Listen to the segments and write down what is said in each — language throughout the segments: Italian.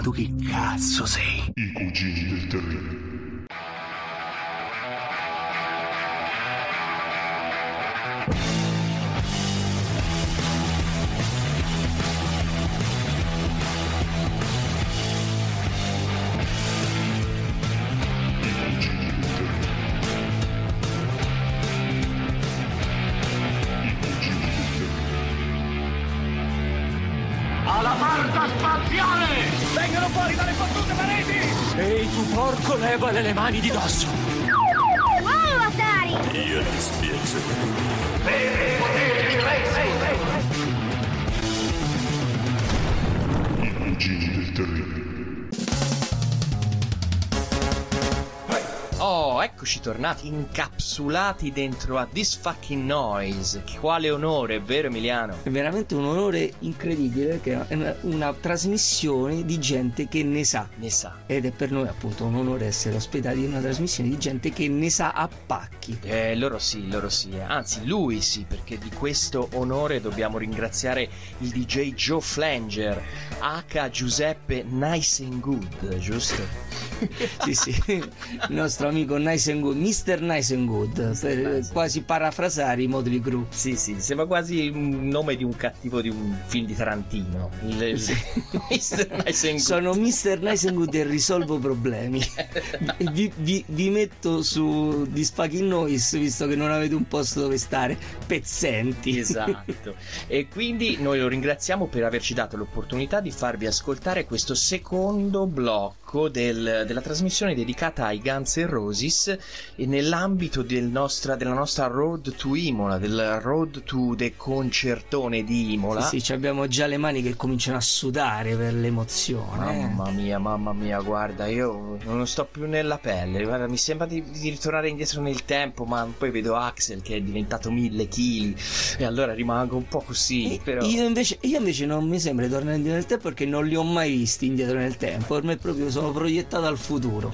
Ma tu chi cazzo sei? I cugini del terribile. Alla barca spaziale! Vengono fuori dalle fottute pareti! Ehi, tu porco, levale le mani di dosso! Wow, Atari! Io ti spiego. I cugini del terribile. Oh, eccoci tornati incapsulati dentro a This Fucking Noise. Quale onore, vero Emiliano? È veramente un onore incredibile perché è una, una trasmissione di gente che ne sa. Ne sa. Ed è per noi appunto un onore essere ospitati in una trasmissione di gente che ne sa a pacchi. Eh, loro sì, loro sì. Anzi, lui sì, perché di questo onore dobbiamo ringraziare il DJ Joe Flanger, H. Giuseppe Nice and Good, giusto? sì, sì, il nostro amico Nice and Good, Mr. Nice and Good, per quasi parafrasare i Motley Crue. Sì, sì, sembra quasi il nome di un cattivo di un film di Tarantino. Il, il- Mr. Nice and Good. Sono Mr. Nice and Good e risolvo problemi. Vi, vi- vi metto su di Fucking Noise visto che non avete un posto dove stare. Pezzenti. Esatto. E quindi noi lo ringraziamo per averci dato l'opportunità di farvi ascoltare questo secondo blocco del- della trasmissione dedicata ai Guns N' Roses e nell'ambito del nostra- della nostra Road to Imola, del Road to the Concertone di Imola. Sì, sì, abbiamo già le mani che cominciano a sudare per l'emozione. Mamma mia, mamma mia, guarda, io non sto più nella pelle, guarda, mi sembra di, di ritornare indietro nel tempo, ma poi vedo Axel che è diventato mille chili e allora rimango un po' così, E però... Io invece, io invece non mi sembra di tornare indietro nel tempo perché non li ho mai visti indietro nel tempo. Per me proprio sono proiettato al futuro.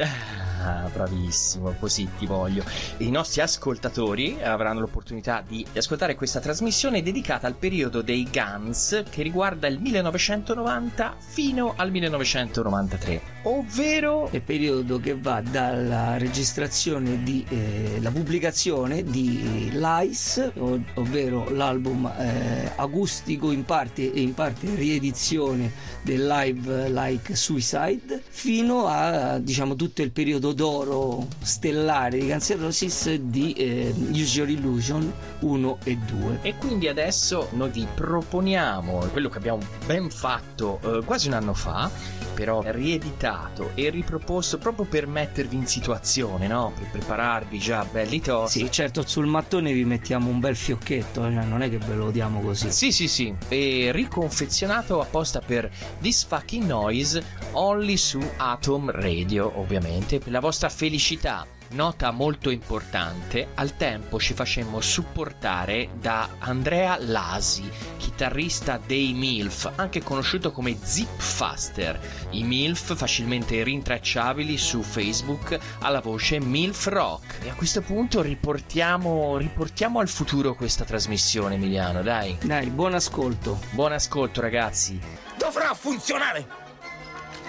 Ah, bravissimo, così ti voglio. I nostri ascoltatori avranno l'opportunità di ascoltare questa trasmissione dedicata al periodo dei Guns che riguarda il 1990 fino al 1993, ovvero È periodo che va dalla registrazione di eh, la pubblicazione di Lies, ov- ovvero l'album eh, acustico in parte e in parte riedizione del live like Suicide, fino a diciamo tutto il periodo d'oro stellare di Roses di eh, Use Your Illusion 1 e 2. E quindi adesso noi vi proponiamo quello che abbiamo ben fatto eh, quasi un anno fa, però rieditato e riproposto proprio per mettervi in situazione, no? Per prepararvi già belli tosti. Sì, certo, sul mattone vi mettiamo un bel fiocchetto, cioè non è che ve lo diamo così. Sì, sì, sì, e riconfezionato apposta per This Fucking Noise, only su Atom Radio, ovviamente, per la vostra felicità. Nota molto importante, al tempo ci facemmo supportare da Andrea Lasi, chitarrista dei MILF, anche conosciuto come Zip Faster. I MILF facilmente rintracciabili su Facebook alla voce MILF Rock. E a questo punto riportiamo, riportiamo al futuro questa trasmissione, Emiliano, dai. Dai, buon ascolto. Buon ascolto, ragazzi. Dovrà funzionare!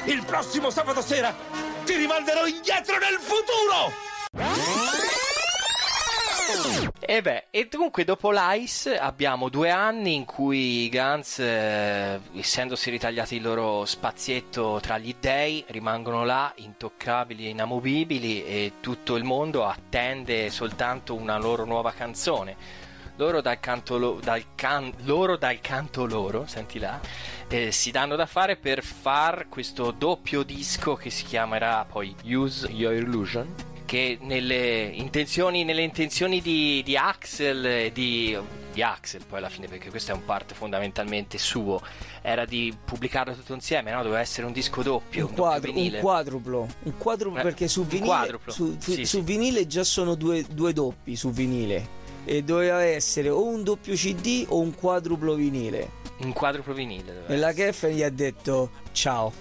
Il prossimo sabato sera ti rimanderò indietro nel futuro! E beh, e dunque dopo l'Ice abbiamo due anni in cui i Guns, eh, essendosi ritagliati il loro spazietto tra gli dei, rimangono là intoccabili e inamovibili e tutto il mondo attende soltanto una loro nuova canzone. Loro dal canto, lo- dal can- loro, dal canto loro, senti là, eh, si danno da fare per far questo doppio disco che si chiamerà poi Use Your Illusion che nelle intenzioni, nelle intenzioni di, di Axel e di di Axel poi alla fine perché questo è un part fondamentalmente suo era di pubblicarlo tutto insieme no? doveva essere un disco doppio un, un, quadro, doppio un quadruplo un quadruplo Eh, perché su un vinile quadruplo. su, Sì, su sì. vinile già sono due, due doppi su vinile e doveva essere o un doppio cd o un quadruplo vinile. Un quadruplo vinile e la. Geffen gli ha detto ciao.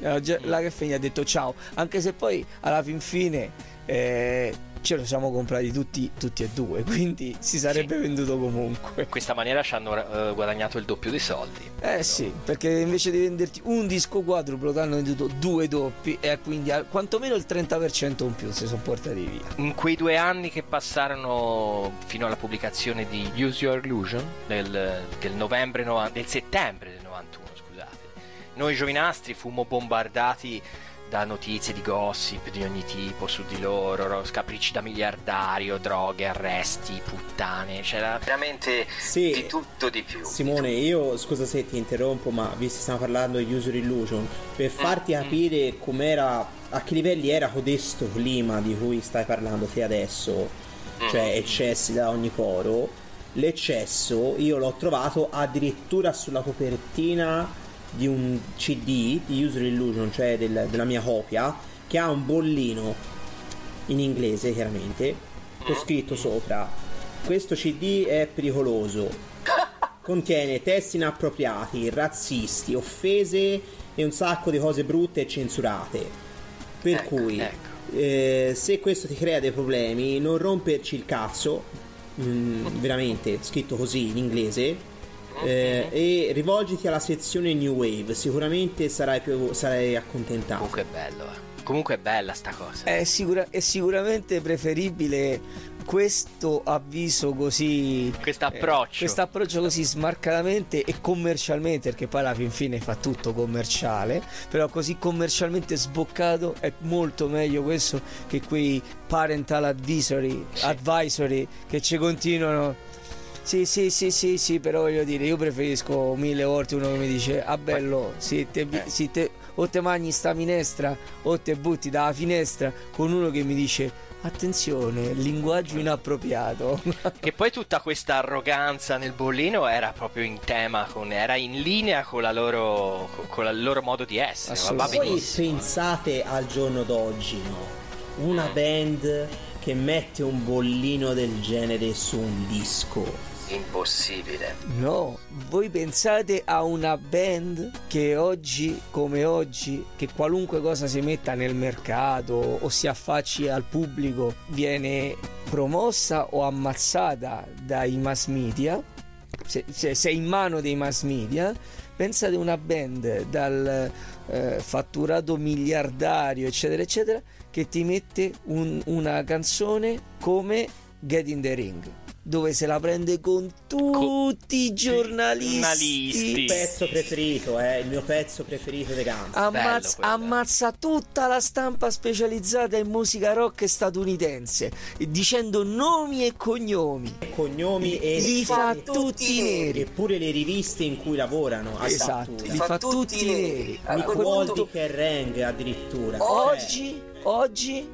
La la Geffen gli ha detto ciao. Anche se poi alla fin fine eh, ce lo siamo comprati tutti, tutti e due quindi si sarebbe venduto comunque. In questa maniera ci hanno eh, guadagnato il doppio dei soldi. Eh sì, perché invece di venderti un disco quadruplo ti hanno venduto due doppi e quindi al- quantomeno il 30% in più si sono portati via. in quei due anni che passarono fino alla pubblicazione di Use Your Illusion del, del novembre no- del settembre del 91 scusate noi giovinastri fummo bombardati da notizie di gossip di ogni tipo su di loro, ro- capricci da miliardario, droghe, arresti, puttane, c'era veramente Sì. di tutto di più. Simone, io scusa se ti interrompo, ma visto che stiamo parlando di User Illusion, per Mm, farti capire com'era, a che livelli era codesto clima di cui stai parlando te adesso, Mm. cioè eccessi da ogni poro, l'eccesso io l'ho trovato addirittura sulla copertina di un CD di User Illusion, cioè del- della mia copia, che ha un bollino in inglese chiaramente, con scritto sopra. Questo CD è pericoloso. Contiene testi inappropriati, razzisti, offese e un sacco di cose brutte e censurate. Per Ecco, cui, ecco. eh, se questo ti crea dei problemi, non romperci il cazzo, mm, veramente scritto così in inglese. Eh, e rivolgiti alla sezione New Wave, sicuramente sarai, più, sarai accontentato. Comunque è bello, eh. Comunque è bella sta cosa. È, sicura- è sicuramente preferibile questo avviso così... Questo approccio. questo approccio così smarcatamente e commercialmente, perché poi alla fin fine fa tutto commerciale, però così commercialmente sboccato è molto meglio questo che quei parental advisory, Sì. advisory che ci continuano. Sì, sì, sì, sì, sì, però voglio dire, io preferisco mille volte uno che mi dice, ah bello, sì, te, Eh. sì, te- o te mangi sta minestra o te butti dalla finestra, con uno che mi dice, attenzione, linguaggio inappropriato. Che poi tutta questa arroganza nel bollino era proprio in tema, con, era in linea con, la loro, con, con il loro modo di essere. Voi pensate al giorno d'oggi, no? Una band che mette un bollino del genere su un disco. Impossibile. No, voi pensate a una band che oggi, come oggi, che qualunque cosa si metta nel mercato o si affacci al pubblico viene promossa o ammazzata dai mass media, se, se, se in mano dei mass media, pensate a una band dal eh, fatturato miliardario, eccetera, eccetera, che ti mette un- una canzone come Get in the Ring. Dove se la prende con tutti i giornalisti, giornalisti. Il pezzo preferito, è il mio pezzo preferito dei Guns. Bello Ammazza, ammazza tutta la stampa specializzata in musica rock statunitense dicendo nomi e cognomi. Cognomi e Li fa tutti neri. Eppure le riviste in cui lavorano. Esatto, li fa tutti neri. Punto, che Rang addirittura. Cioè, oggi, oggi,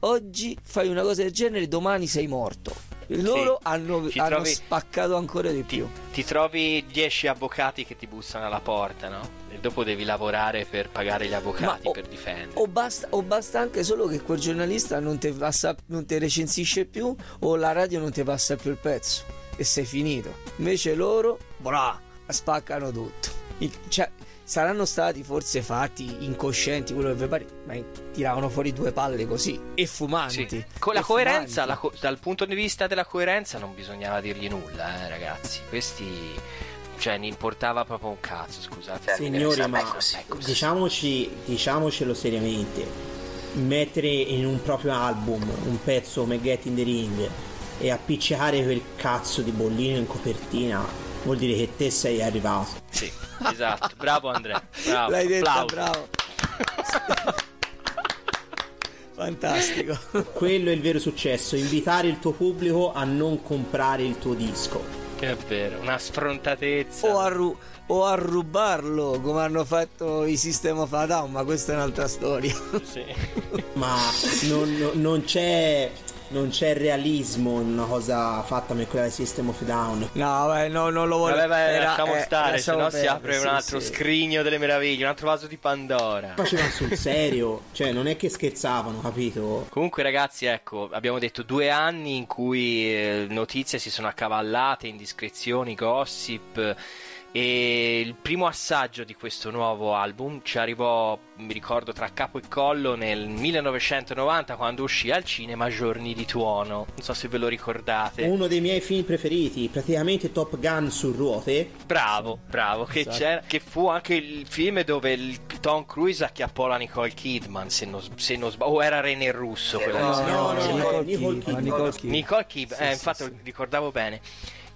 oggi fai una cosa del genere, domani sei morto. Loro Sì. hanno, hanno trovi- spaccato ancora di Ti, più. ti trovi 10 avvocati che ti bussano alla porta, no? E dopo devi lavorare per pagare gli avvocati o- per difendere. O basta, o basta anche solo che quel giornalista non ti passa, non ti recensisce più o la radio non ti passa più il pezzo e sei finito. Invece loro, bra, spaccano tutto. Il- cioè, saranno stati forse fatti incoscienti quello che vi pare, ma tiravano fuori due palle così e fumanti. Sì. Con la E coerenza, la co- dal punto di vista della coerenza, non bisognava dirgli nulla, eh, ragazzi. Questi. Cioè, ne importava proprio un cazzo, scusate. Signori, ma così, è così. diciamoci, diciamocelo seriamente, mettere in un proprio album un pezzo come Get in the Ring e appiccicare quel cazzo di bollino in copertina vuol dire che te sei arrivato. Sì, esatto. Bravo Andrea. Bravo. L'hai detto, Applausi. bravo. Fantastico. Quello è il vero successo, invitare il tuo pubblico a non comprare il tuo disco. È vero, una sfrontatezza. O a, ru- o a rubarlo come hanno fatto i System of a Down, ma questa è un'altra storia. Sì. Ma non, non- non c'è non c'è realismo in una cosa fatta come quella del System of Down. No, beh, no, non lo volevo. Vabbè, vai, era- lasciamo eh, stare, se no si apre sì, un altro sì. scrigno delle meraviglie, un altro vaso di Pandora. Facevano sul serio, cioè non è che scherzavano, capito? Comunque ragazzi, ecco, abbiamo detto due anni in cui eh, notizie si sono accavallate, indiscrezioni, gossip e il primo assaggio di questo nuovo album ci arrivò, mi ricordo, tra capo e collo nel 1990 quando uscì al cinema Giorni di Tuono. Non so se ve lo ricordate. Uno dei miei film preferiti, praticamente Top Gun su ruote. Bravo, bravo, che, Esatto. c'era, che fu anche il film dove il Tom Cruise acchiappò la Nicole Kidman, se non, se non sbaglio, o era René Russo quella No, no, no, no, Nicole Nicole Kidman. Nicole Kidman. Nicole Kidman, Sì, eh, sì, infatti sì. ricordavo bene.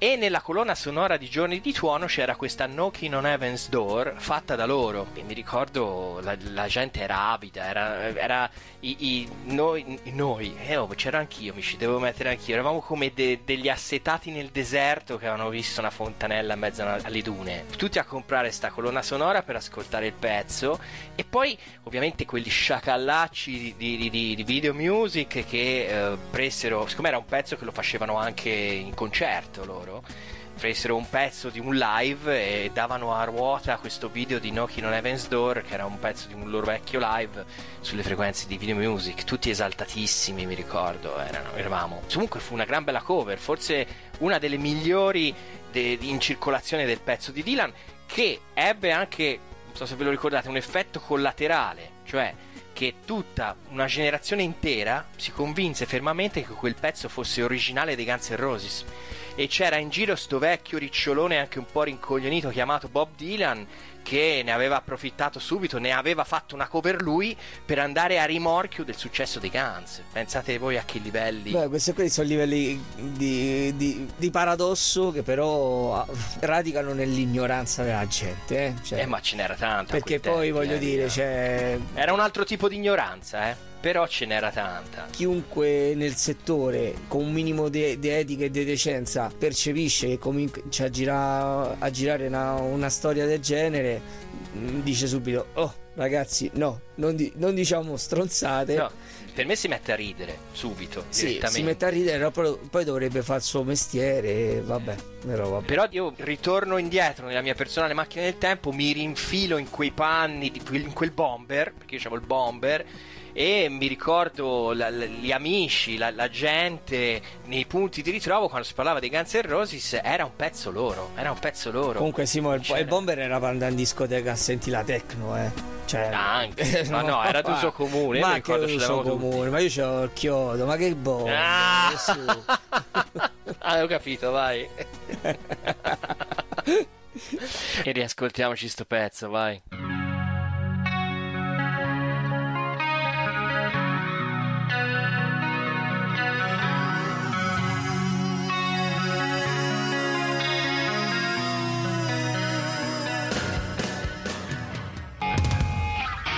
E nella colonna sonora di Giorni di Tuono c'era questa Knocking on Heaven's Door fatta da loro. E mi ricordo la, la gente era avida, era, era i, i- noi, noi, eh, oh, c'ero anch'io, mi ci devo mettere anch'io. Eravamo come de- degli assetati nel deserto che avevano visto una fontanella in mezzo alle dune. Tutti a comprare sta colonna sonora per ascoltare il pezzo. E poi, ovviamente, quegli sciacallacci di, di- di- di video music che eh, presero, siccome era un pezzo che lo facevano anche in concerto loro, presero un pezzo di un live e davano a ruota questo video di Knocking on Heaven's Door, che era un pezzo di un loro vecchio live sulle frequenze di video music, tutti esaltatissimi, mi ricordo, erano, eravamo. Comunque fu una gran bella cover, forse una delle migliori de- in circolazione del pezzo di Dylan, che ebbe anche, non so se ve lo ricordate, un effetto collaterale, cioè che tutta una generazione intera si convinse fermamente che quel pezzo fosse originale dei Guns N' Roses e c'era in giro sto vecchio ricciolone anche un po' rincoglionito chiamato Bob Dylan che ne aveva approfittato subito, ne aveva fatto una cover lui per andare a rimorchio del successo dei Guns. Pensate voi a che livelli. Beh, questi qui sono livelli di, di- di paradosso che però ah, radicano nell'ignoranza della gente. Eh? Cioè, Eh, ma ce n'era tanta. perché poi tempi, voglio eh, dire, cioè, Era un altro tipo di ignoranza, eh. Però ce n'era tanta. chiunque nel settore con un minimo di di etica e di decenza percepisce che comincia a, gira- a girare una, una storia del genere, mm, dice subito: Oh, ragazzi, no, non, di- non diciamo stronzate. No, per me si mette a ridere subito, Sì, si mette a ridere, però poi, dovrebbe fare il suo mestiere. Vabbè, però vabbè. Però io ritorno indietro nella mia personale macchina del tempo, mi rinfilo in quei panni, in quel bomber, perché io avevo il bomber, e mi ricordo la- la- gli amici, la, la gente nei punti di ritrovo quando si parlava dei Guns N' Roses, era un pezzo loro, era un pezzo loro. Comunque, Simo, il, il bomber era per andare in discoteca a senti la techno, eh. Cioè, Anche, ma no, era d'uso comune, Ma che uso tutti. comune, ma io c'ho il chiodo, ma che bomber? Ah! su. ah, ho capito, vai. e riascoltiamoci sto pezzo, vai.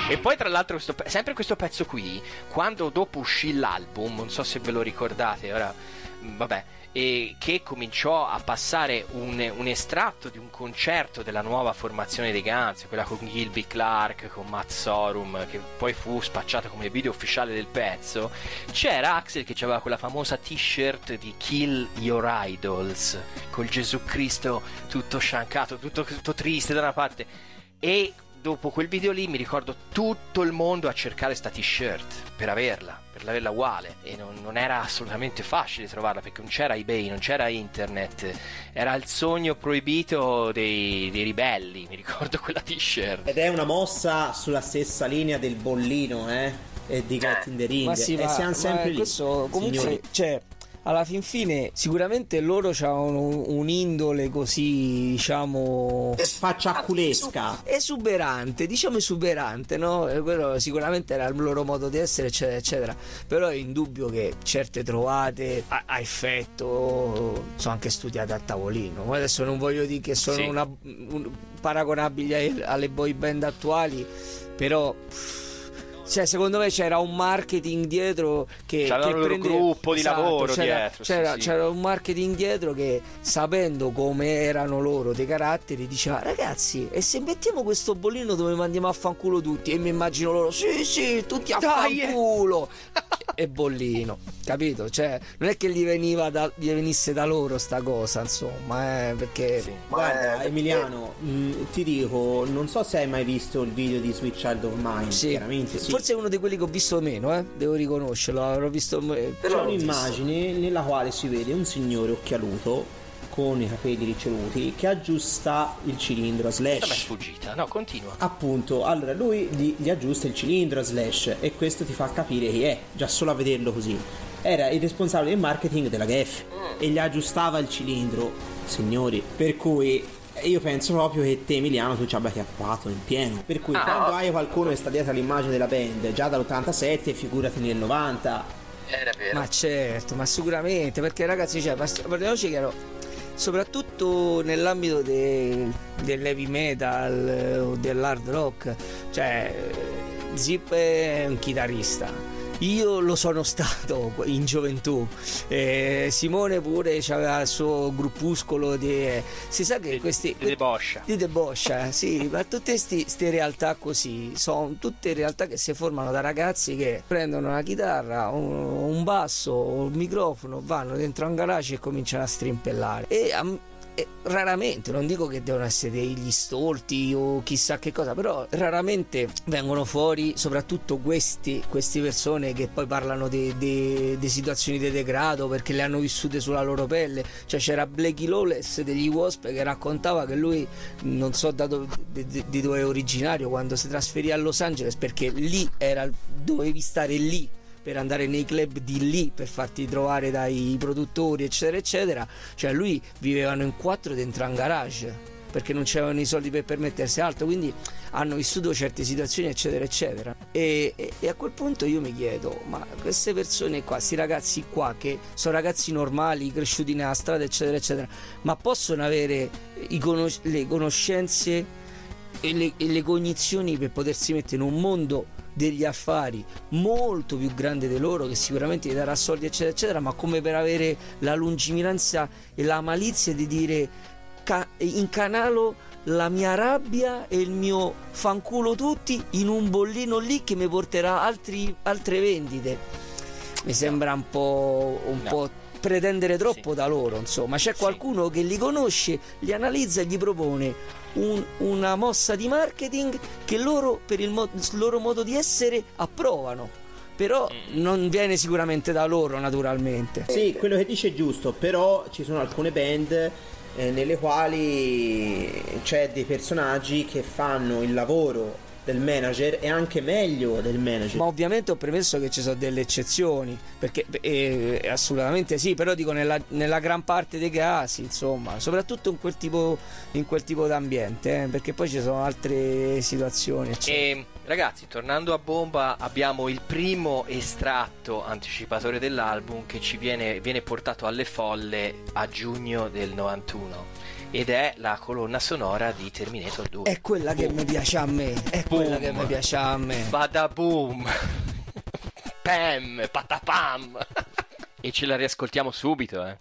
E poi tra l'altro questo sempre questo pezzo qui, quando dopo uscì l'album, non so se ve lo ricordate, ora mh, vabbè, e che cominciò a passare un, un estratto di un concerto della nuova formazione dei Guns, quella con Gilby Clark, con Matt Sorum, che poi fu spacciata come video ufficiale del pezzo, c'era Axel che aveva quella famosa t-shirt di Kill Your Idols, col Gesù Cristo tutto sciancato, tutto, tutto triste da una parte, e dopo quel video lì mi ricordo tutto il mondo a cercare sta t-shirt per averla, per averla uguale e non, non era assolutamente facile trovarla perché non c'era eBay, non c'era internet, era il sogno proibito dei, dei ribelli, mi ricordo quella t-shirt. Ed è una mossa sulla stessa linea del bollino, eh? E di Get in the Ring. Ma sì, e ma, siamo ma sempre lì. questo comunque, signori. cioè, alla fin fine, sicuramente loro hanno un'indole così, diciamo. Facciaculesca. Esuberante, diciamo esuberante, no? E quello sicuramente era il loro modo di essere, eccetera, eccetera. Però è indubbio che certe trovate a, a effetto sono anche studiate a tavolino. Adesso non voglio dire che sono Sì. una- un- paragonabili alle boy band attuali, però. Cioè, secondo me c'era un marketing dietro che. C'avevano che prendeva- gruppo di Esatto, lavoro c'era, dietro, sì, C'era, sì. c'era un marketing dietro che, sapendo come erano loro dei caratteri, diceva: Ragazzi, e se mettiamo questo bollino dove mandiamo a fanculo tutti? E mi immagino loro: Sì, sì, tutti a Dai, eh." e Bollino, capito? Cioè, non è che gli, veniva da, gli venisse da loro sta cosa, insomma, eh, perché... Sì. Guarda, Emiliano, mh, mm, ti dico, non so se hai mai visto il video di Sweet Child of Mine, sì. chiaramente sì. Forse è uno di quelli che ho visto meno, eh? devo riconoscerlo, avrò visto... Eh, C'è un'immagine nella quale si vede un signore occhialuto con i capelli ricevuti che aggiusta il cilindro a slash. Ma è sfuggita, no, continua. Appunto, allora lui gli, gli aggiusta il cilindro a slash e questo ti fa capire chi è, già solo a vederlo così. Era il responsabile del marketing della GEF mm. e gli aggiustava il cilindro, signori. Per cui io penso proprio che te Emiliano tu ci abbia chiappato in pieno per cui ah, quando hai qualcuno che sta dietro all'immagine della band già dall'87 figurati nel 90 era vero ma certo ma sicuramente perché ragazzi cioè parliamoci chiaro soprattutto nell'ambito de, dell'heavy metal o dell'hard rock, cioè Zip è un chitarrista io lo sono stato in gioventù. Eh, Simone pure aveva il suo gruppuscolo di. Si sa che questi. Di deboscia. Di deboscia, sì, ma tutte queste realtà così sono tutte realtà che si formano da ragazzi che prendono una chitarra, un, un basso, un microfono, vanno dentro un garage e cominciano a strimpellare. E a, raramente, non dico che devono essere degli stolti o chissà che cosa, però raramente vengono fuori soprattutto questi, queste persone che poi parlano di situazioni di degrado perché le hanno vissute sulla loro pelle. Cioè c'era Blakey Lawless degli Wasp che raccontava che lui, non so dove, di, di dove è originario, quando si trasferì a Los Angeles perché lì era, dovevi stare lì per andare nei club di lì per farti trovare dai produttori eccetera eccetera. Cioè lui vivevano in quattro dentro un garage perché non c'erano i soldi per permettersi altro. Quindi hanno vissuto certe situazioni eccetera eccetera. E, e, e, a quel punto io mi chiedo ma queste persone qua questi ragazzi qua che sono ragazzi normali cresciuti nella strada eccetera eccetera ma possono avere conos- le conoscenze e le, e le cognizioni per potersi mettere in un mondo degli affari molto più grande di loro che sicuramente gli darà soldi eccetera eccetera ma come per avere la lungimiranza e la malizia di dire ca- incanalo la mia rabbia e il mio fanculo tutti in un bollino lì che mi porterà altri, altre vendite mi sembra un po', un no. po pretendere troppo sì. da loro insomma c'è qualcuno sì. che li conosce li analizza e gli propone un, una mossa di marketing che loro per il, mo- il loro modo di essere approvano però mm. non viene sicuramente da loro naturalmente. Sì, quello che dice è giusto, però ci sono alcune band eh, nelle quali c'è dei personaggi che fanno il lavoro del manager è anche meglio del manager. Ma ovviamente ho premesso che ci sono delle eccezioni, perché eh, assolutamente sì, però dico nella, nella, gran parte dei casi, insomma, soprattutto in quel tipo, in quel tipo d'ambiente, eh, perché poi ci sono altre situazioni. E, ragazzi, tornando a bomba, abbiamo il primo estratto anticipatore dell'album che ci viene, viene portato alle folle a giugno del 91 ed è la colonna sonora di Terminator 2. È quella boom. che mi piace a me, è boom. quella che mi piace a me. Bada boom. Pam, patapam. e ce la riascoltiamo subito, eh.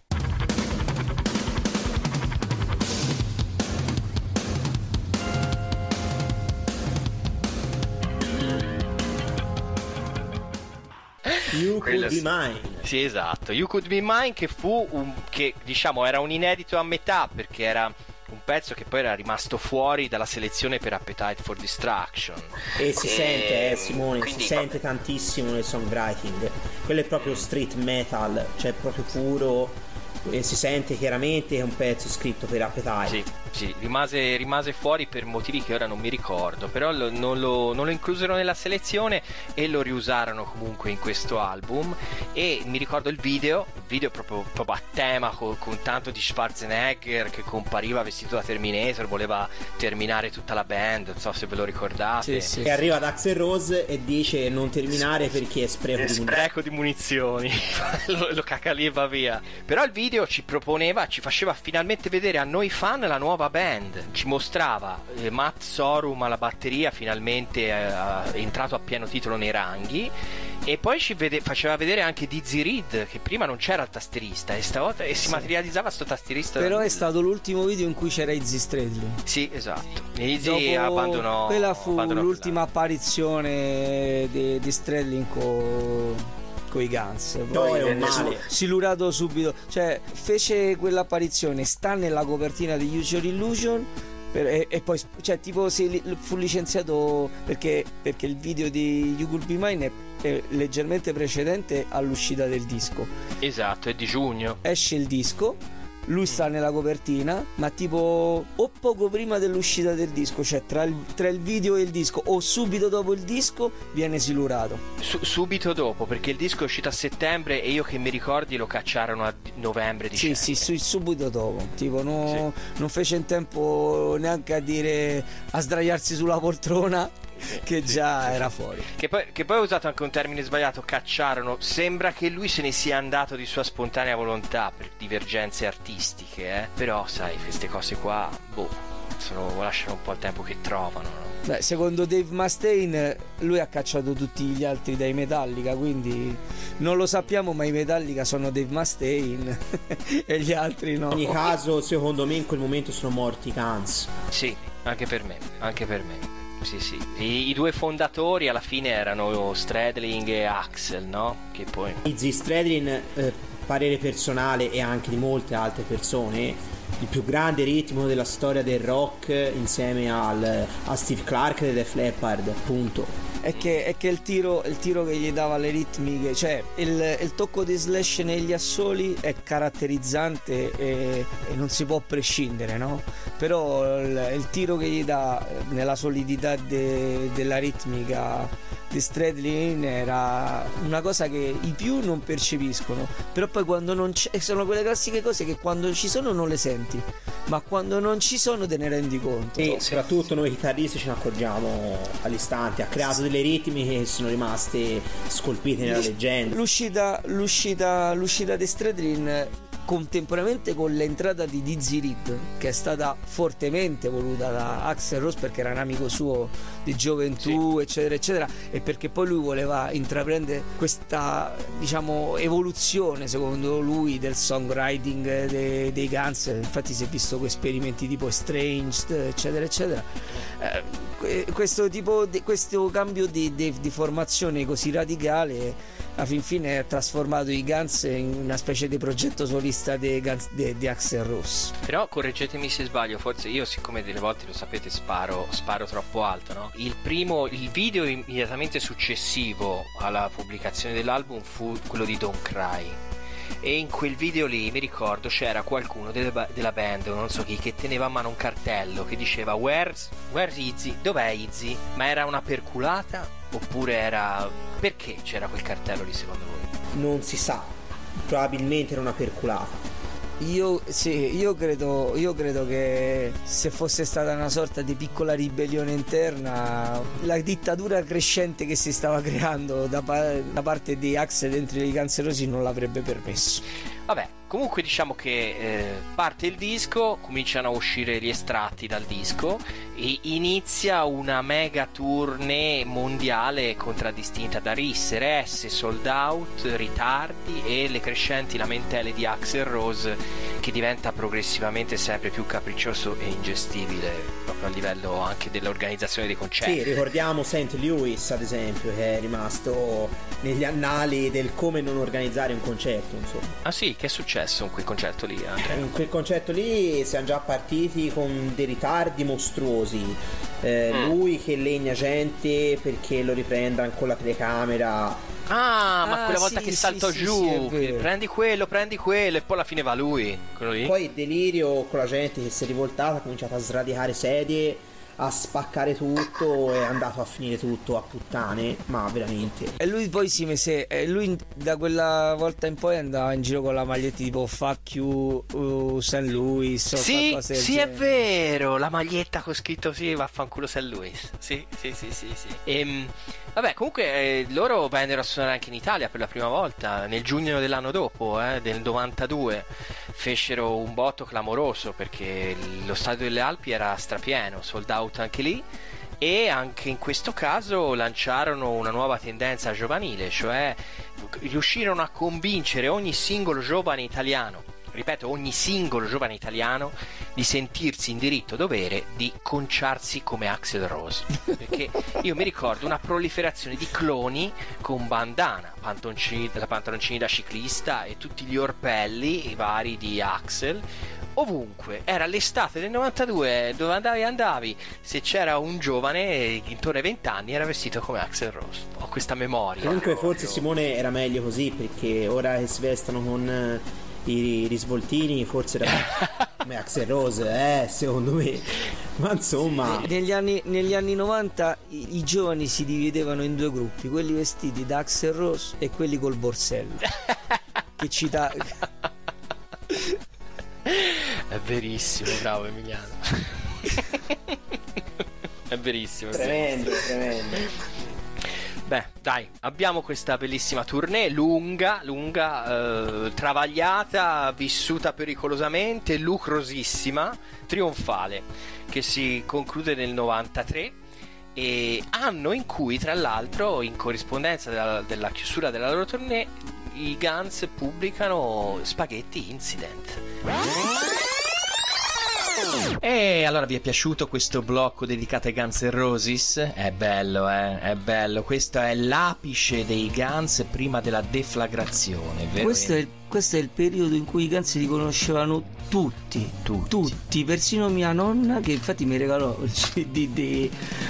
You Could Be Mine. Sì, esatto. You Could Be Mine che fu un che diciamo era un inedito a metà perché era un pezzo che poi era rimasto fuori dalla selezione per Appetite for Destruction. E si e... sente, eh, Simone, Quindi, si sente tantissimo nel songwriting. Quello è proprio street metal, cioè proprio puro e si sente chiaramente che è un pezzo scritto per Appetite. Sì, sì rimase, rimase, fuori per motivi che ora non mi ricordo, però lo, non, lo, non, lo, inclusero nella selezione e lo riusarono comunque in questo album e mi ricordo il video, il video proprio, proprio a tema con, con, tanto di Schwarzenegger che compariva vestito da Terminator, voleva terminare tutta la band, non so se ve lo ricordate. Sì, sì, e arriva ad Axel Rose e dice non terminare perché è spreco, è di, spreco munizioni. di munizioni, lo, lo cacaliva via. Però il video ci proponeva, ci faceva finalmente vedere a noi fan la nuova band. Ci mostrava eh, Matt Sorum alla batteria, finalmente eh, entrato a pieno titolo nei ranghi. E poi ci vede, faceva vedere anche Dizzy Reed, che prima non c'era il tastierista, e, stavolta, e si sì. materializzava sto tastierista. Però è stato l'ultimo video in cui c'era Izzy Stradley. Sì, esatto. Izzy abbandonò. Quella fu l'ultima apparizione di, di Stradley con con i Guns. No, è un male. silurato subito. Cioè, fece quell'apparizione, sta nella copertina di Your Illusion. per- e, e poi, cioè, tipo, si li- fu licenziato perché, perché il video di You Could Be Mine è, è leggermente precedente all'uscita del disco. Esatto, è di giugno. Esce il disco. Lui sta nella copertina, ma tipo o poco prima dell'uscita del disco, cioè tra il, tra il video e il disco, o subito dopo il disco, viene silurato. Su- subito dopo, perché il disco è uscito a settembre e io che mi ricordi lo cacciarono a di- novembre Sì, dicembre. sì, su- subito dopo. Tipo, no- non fece in tempo neanche a dire a sdraiarsi sulla poltrona, che già era fuori. Che poi, che poi ho usato anche un termine sbagliato, cacciarono. Sembra che lui se ne sia andato di sua spontanea volontà per divergenze artistiche, eh. Però, sai, queste cose qua, boh, sono, lasciano un po' il tempo che trovano, no? Beh, secondo Dave Mustaine, lui ha cacciato tutti gli altri dai Metallica, quindi non lo sappiamo, ma i Metallica sono Dave Mustaine e gli altri no. In ogni caso, secondo me in quel momento sono morti i Guns. Sì, anche per me, anche per me. Sì, sì. I, i due fondatori alla fine erano Stradling e Axel, no? Che poi... Izzy Stradlin, eh, parere personale e anche di molte altre persone, il più grande ritmo della storia del rock insieme al, a Steve Clark dei Def Leppard, appunto. È che, è che il, tiro, il tiro che gli dava le ritmiche, cioè il, il tocco di Slash negli assoli è caratterizzante e, e non si può prescindere, no? Però il, il tiro che gli dà nella solidità de- della ritmica di Stradlin era una cosa che i più non percepiscono, però poi quando non c'è, sono quelle classiche cose che quando ci sono non le senti, ma quando non ci sono te ne rendi conto. E soprattutto noi chitarristi ce ne accorgiamo all'istante. Ha creato delle ritmiche che sono rimaste scolpite nella leggenda. L'uscita, l'uscita, l'uscita di Stradlin contemporaneamente con l'entrata di Dizzy Reed che è stata fortemente voluta da Axel Rose perché era un amico suo di gioventù eccetera eccetera e perché poi lui voleva intraprendere questa diciamo evoluzione secondo lui del songwriting dei, dei Guns. Infatti si è visto con esperimenti tipo Estranged eccetera eccetera. Eh, que- questo tipo di, questo cambio di, di- di formazione così radicale alla fin fine ha trasformato i Guns in una specie di progetto solista di, Guns, di, di Axel Rose Però correggetemi se sbaglio, forse io siccome delle volte lo sapete sparo, sparo troppo alto, no? Il primo, il video immediatamente successivo alla pubblicazione dell'album fu quello di Don't Cry. E in quel video lì mi ricordo c'era qualcuno delle ba- della band, non so chi, che teneva a mano un cartello che diceva Where's, where's Izzy? Dov'è Izzy? Ma era una perculata? Oppure era... Perché c'era quel cartello lì secondo voi? Non si sa, probabilmente era una perculata. Io, sì, io credo, io credo che se fosse stata una sorta di piccola ribellione interna, la dittatura crescente che si stava creando da, da parte di Axel dentro i cancerosi non l'avrebbe permesso. Vabbè, comunque diciamo che eh, parte il disco, cominciano a uscire gli estratti dal disco e inizia una mega tournée mondiale contraddistinta da risse, sold out, ritardi e le crescenti lamentele di Axel Rose che diventa progressivamente sempre più capriccioso e ingestibile proprio a livello anche dell'organizzazione dei concerti. Sì, ricordiamo St. Louis ad esempio che è rimasto negli annali del come non organizzare un concerto, insomma. Ah sì, che è successo in quel concerto lì, Andrea? In quel concerto lì siamo già partiti con dei ritardi mostruosi. Eh, Mm. Lui che legna gente perché lo riprendano con la telecamera. Ah, ma Ah, quella volta sì, che saltò sì, giù, sì, prendi quello, prendi quello e poi alla fine va lui. Poi delirio con la gente che si è rivoltata, ha cominciato a sradicare sedie, a spaccare tutto, è andato a finire tutto a puttane, ma veramente. E lui poi si mise, e lui da quella volta in poi andava in giro con la maglietta tipo Fuck you uh, St. Louis o Sì, sì, è vero, la maglietta con scritto sì, vaffanculo St. Louis. Sì, sì, sì, sì, sì. Ehm, vabbè, comunque eh, loro vennero a suonare anche in Italia per la prima volta, nel giugno dell'anno dopo, eh, del 92. Fecero un botto clamoroso perché lo stadio delle Alpi era strapieno, sold out anche lì. E anche in questo caso lanciarono una nuova tendenza giovanile, cioè riuscirono a convincere ogni singolo giovane italiano ripeto, ogni singolo giovane italiano di sentirsi in diritto dovere di conciarsi come Axel Rose. Perché io mi ricordo una proliferazione di cloni con bandana, pantoncini, pantaloncini da ciclista e tutti gli orpelli i vari di Axel ovunque. Era l'estate del 92, dove andavi andavi. Se c'era un giovane intorno ai 20 anni era vestito come Axel Rose. Ho questa memoria. Comunque forse Simone era meglio così perché ora che si vestono con eh, i risvoltini forse era come Axel Rose, eh, secondo me. Ma insomma, Negli anni, negli anni 90 i, i giovani si dividevano in due gruppi, quelli vestiti da Axel Rose e quelli col borsello. che cita... È verissimo, bravo Emiliano. è verissimo. tremendo, tremendo. Beh, dai, abbiamo questa bellissima tournée lunga, lunga, eh, travagliata, vissuta pericolosamente, lucrosissima, trionfale, che si conclude nel 93 e anno in cui, tra l'altro, in corrispondenza della, della chiusura della loro tournée, i Guns pubblicano Spaghetti Incident. E allora vi è piaciuto questo blocco dedicato ai Guns N' Roses? È bello, eh? È bello. Questo è l'apice dei Guns prima della deflagrazione, vero? Questo è, il, questo è il periodo in cui i Guns li conoscevano tutti, Tutti. tutti, persino mia nonna che infatti mi regalò il CD di,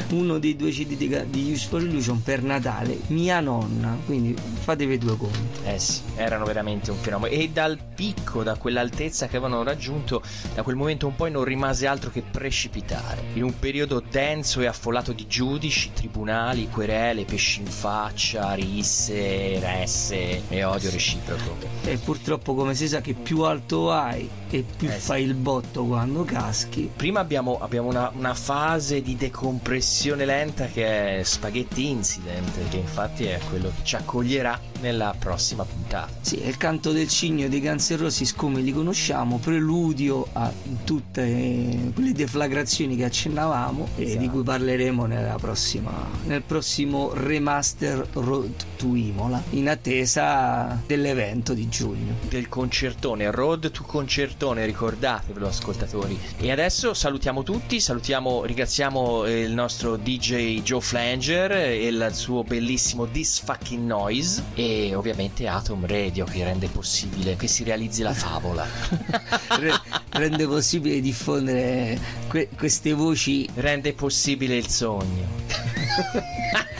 uno dei due CD di, di Useful Illusion per Natale, mia nonna, quindi fatevi due conti. Eh sì, erano veramente un fenomeno. E dal picco, da quell'altezza che avevano raggiunto, da quel momento in poi non rimase altro che precipitare. In un periodo denso e affollato di giudici, tribunali, querele, pesci in faccia, risse, resse e odio reciproco. E purtroppo come si sa che più alto hai e più Eh sì. fai il botto quando caschi. Prima abbiamo, abbiamo una, una fase di decompressione lenta che è Spaghetti Incident, che infatti è quello che ci accoglierà nella prossima puntata. Sì, è il canto del cigno dei Roses come li conosciamo, preludio a tutte quelle deflagrazioni che accennavamo e Esatto. di cui parleremo nella prossima, nel prossimo remaster Road to Imola, in attesa dell'evento di giugno. del concertone, Road to Concertone, ricordatevelo ascoltatori. E adesso salutiamo tutti, salutiamo, ringraziamo eh, il nostro DJ Joe Flanger e il suo bellissimo This Fucking Noise e ovviamente Atom Radio che rende possibile che si realizzi la favola. Re- rende possibile diffondere que- queste voci rende possibile il sogno.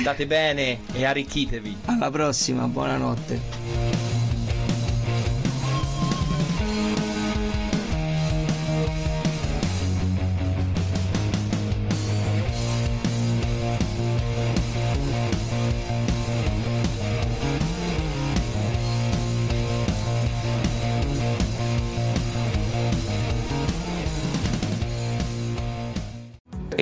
State bene e arricchitevi. alla prossima, buonanotte.